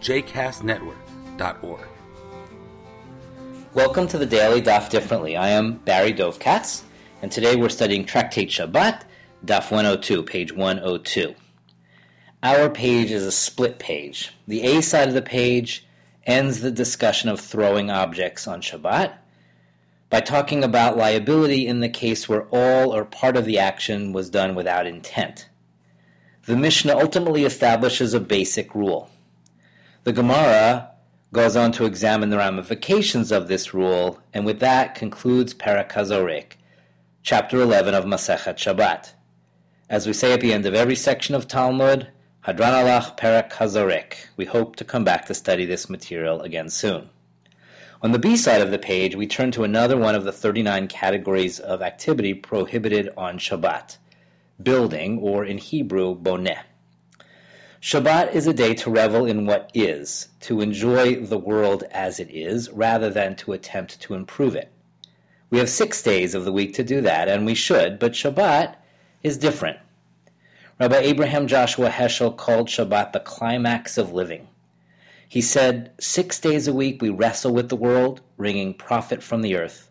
jcastnetwork.org. Welcome to the Daily Daf Differently. I am Barry Dov Katz, and today we're studying Tractate Shabbat, Daf 102, page 102. Our page is a split page. The A side of the page ends the discussion of throwing objects on Shabbat by talking about liability in the case where all or part of the action was done without intent. The Mishnah ultimately establishes a basic rule. The Gemara goes on to examine the ramifications of this rule, and with that concludes Perek HaZorek, chapter 11 of Masechet Shabbat. As we say at the end of every section of Talmud, Hadran Alach Perek HaZorek. We hope to come back to study this material again soon. On the B side of the page, we turn to another one of the 39 categories of activity prohibited on Shabbat building, or in Hebrew, boneh. Shabbat is a day to revel in what is, to enjoy the world as it is, rather than to attempt to improve it. We have six days of the week to do that, and we should, but Shabbat is different. Rabbi Abraham Joshua Heschel called Shabbat the climax of living. He said, Six days a week we wrestle with the world, wringing profit from the earth.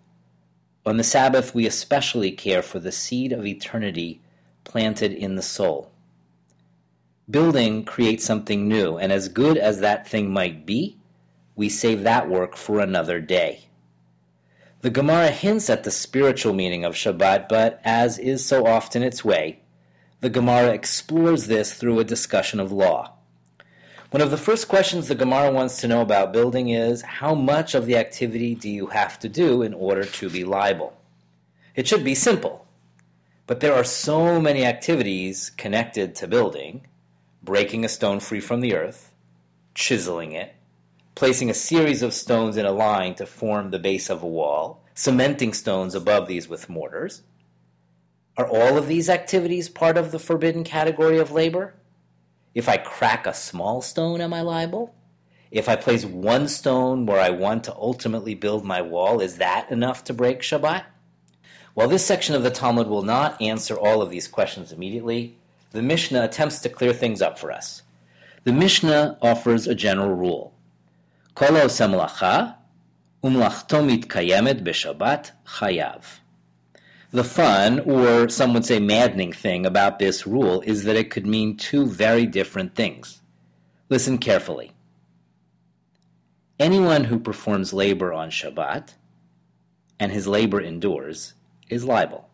On the Sabbath, we especially care for the seed of eternity planted in the soul. Building creates something new, and as good as that thing might be, we save that work for another day. The Gemara hints at the spiritual meaning of Shabbat, but as is so often its way, the Gemara explores this through a discussion of law. One of the first questions the Gemara wants to know about building is how much of the activity do you have to do in order to be liable? It should be simple, but there are so many activities connected to building breaking a stone free from the earth, chiseling it, placing a series of stones in a line to form the base of a wall, cementing stones above these with mortars. Are all of these activities part of the forbidden category of labor? If I crack a small stone, am I liable? If I place one stone where I want to ultimately build my wall, is that enough to break Shabbat? While this section of the Talmud will not answer all of these questions immediately, the Mishnah attempts to clear things up for us. The Mishnah offers a general rule. Kol semlacha umlachto mitkayemet b'Shabbat chayav. The fun, or some would say maddening thing about this rule is that it could mean two very different things. Listen carefully. Anyone who performs labor on Shabbat and his labor endures is liable.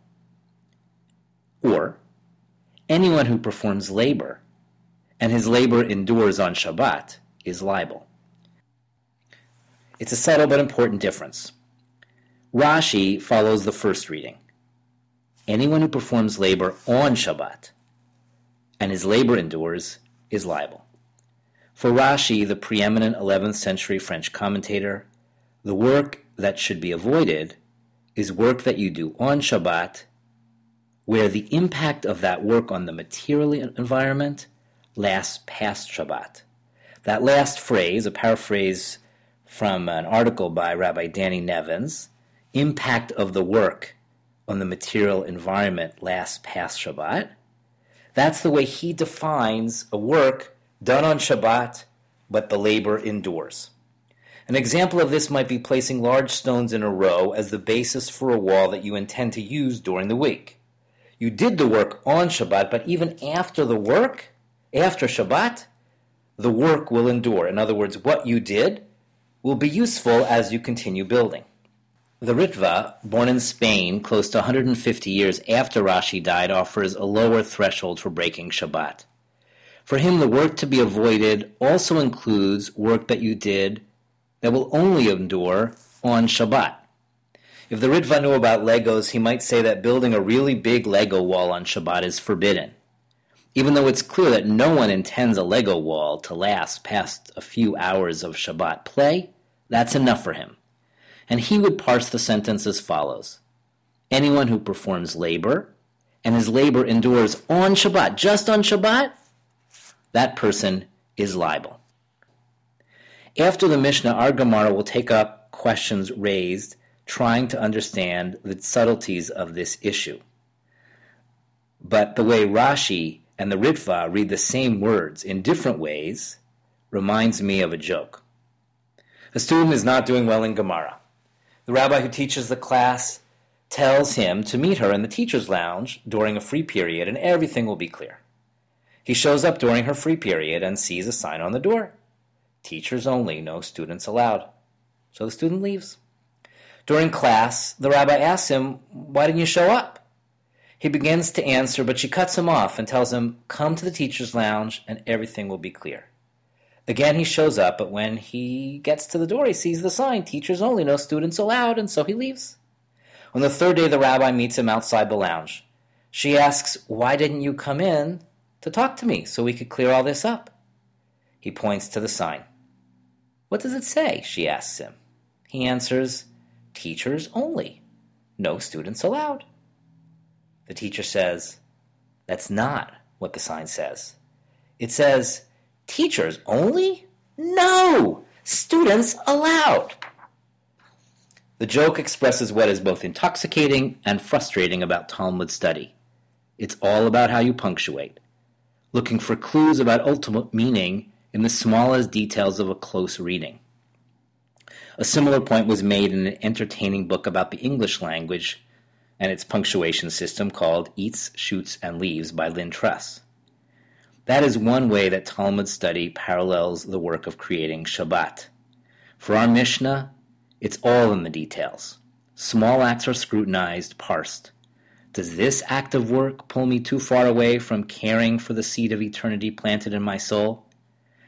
Or, anyone who performs labor and his labor endures on Shabbat is liable. It's a subtle but important difference. Rashi follows the first reading. Anyone who performs labor on Shabbat and his labor endures is liable. For Rashi, the preeminent 11th century French commentator, the work that should be avoided is work that you do on Shabbat where the impact of that work on the material environment lasts past Shabbat. That last phrase, a paraphrase from an article by Rabbi Danny Nevins, impact of the work on the material environment lasts past Shabbat. That's the way he defines a work done on Shabbat, but the labor endures. An example of this might be placing large stones in a row as the basis for a wall that you intend to use during the week. You did the work on Shabbat, but even after the work, after Shabbat, the work will endure. In other words, what you did will be useful as you continue building. The Ritva, born in Spain close to 150 years after Rashi died, offers a lower threshold for breaking Shabbat. For him, the work to be avoided also includes work that you did that will only endure on Shabbat. If the Ritva knew about Legos, he might say that building a really big Lego wall on Shabbat is forbidden. Even though it's clear that no one intends a Lego wall to last past a few hours of Shabbat play, that's enough for him. And he would parse the sentence as follows Anyone who performs labor, and his labor endures on Shabbat, just on Shabbat, that person is liable. After the Mishnah, our Gemara will take up questions raised trying to understand the subtleties of this issue. But the way Rashi and the Ritva read the same words in different ways reminds me of a joke. A student is not doing well in Gemara. The rabbi who teaches the class tells him to meet her in the teacher's lounge during a free period and everything will be clear. He shows up during her free period and sees a sign on the door Teachers only, no students allowed. So the student leaves. During class, the rabbi asks him, Why didn't you show up? He begins to answer, but she cuts him off and tells him, Come to the teacher's lounge and everything will be clear. Again, he shows up, but when he gets to the door, he sees the sign Teachers only, no students allowed, and so he leaves. On the third day, the rabbi meets him outside the lounge. She asks, Why didn't you come in to talk to me so we could clear all this up? He points to the sign. What does it say? She asks him. He answers, Teachers only, no students allowed. The teacher says, That's not what the sign says. It says, Teachers only? No! Students allowed! The joke expresses what is both intoxicating and frustrating about Talmud study. It's all about how you punctuate, looking for clues about ultimate meaning in the smallest details of a close reading. A similar point was made in an entertaining book about the English language and its punctuation system called Eats, Shoots, and Leaves by Lynn Truss. That is one way that Talmud study parallels the work of creating Shabbat. For our Mishnah, it's all in the details. Small acts are scrutinized, parsed. Does this act of work pull me too far away from caring for the seed of eternity planted in my soul?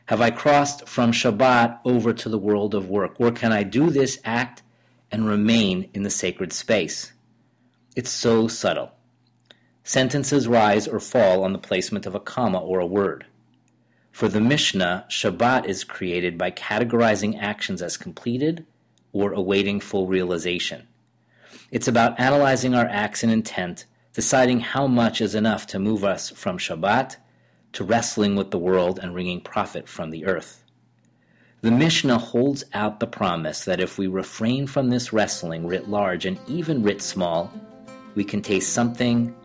Have I crossed from Shabbat over to the world of work? Or can I do this act and remain in the sacred space? It's so subtle. Sentences rise or fall on the placement of a comma or a word. For the Mishnah, Shabbat is created by categorizing actions as completed or awaiting full realization. It's about analyzing our acts and intent, deciding how much is enough to move us from Shabbat to wrestling with the world and wringing profit from the earth. The Mishnah holds out the promise that if we refrain from this wrestling writ large and even writ small, we can taste something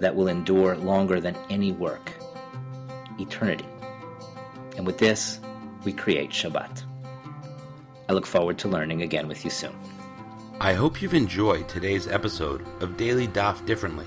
that will endure longer than any work eternity. And with this, we create Shabbat. I look forward to learning again with you soon. I hope you've enjoyed today's episode of Daily Daf Differently,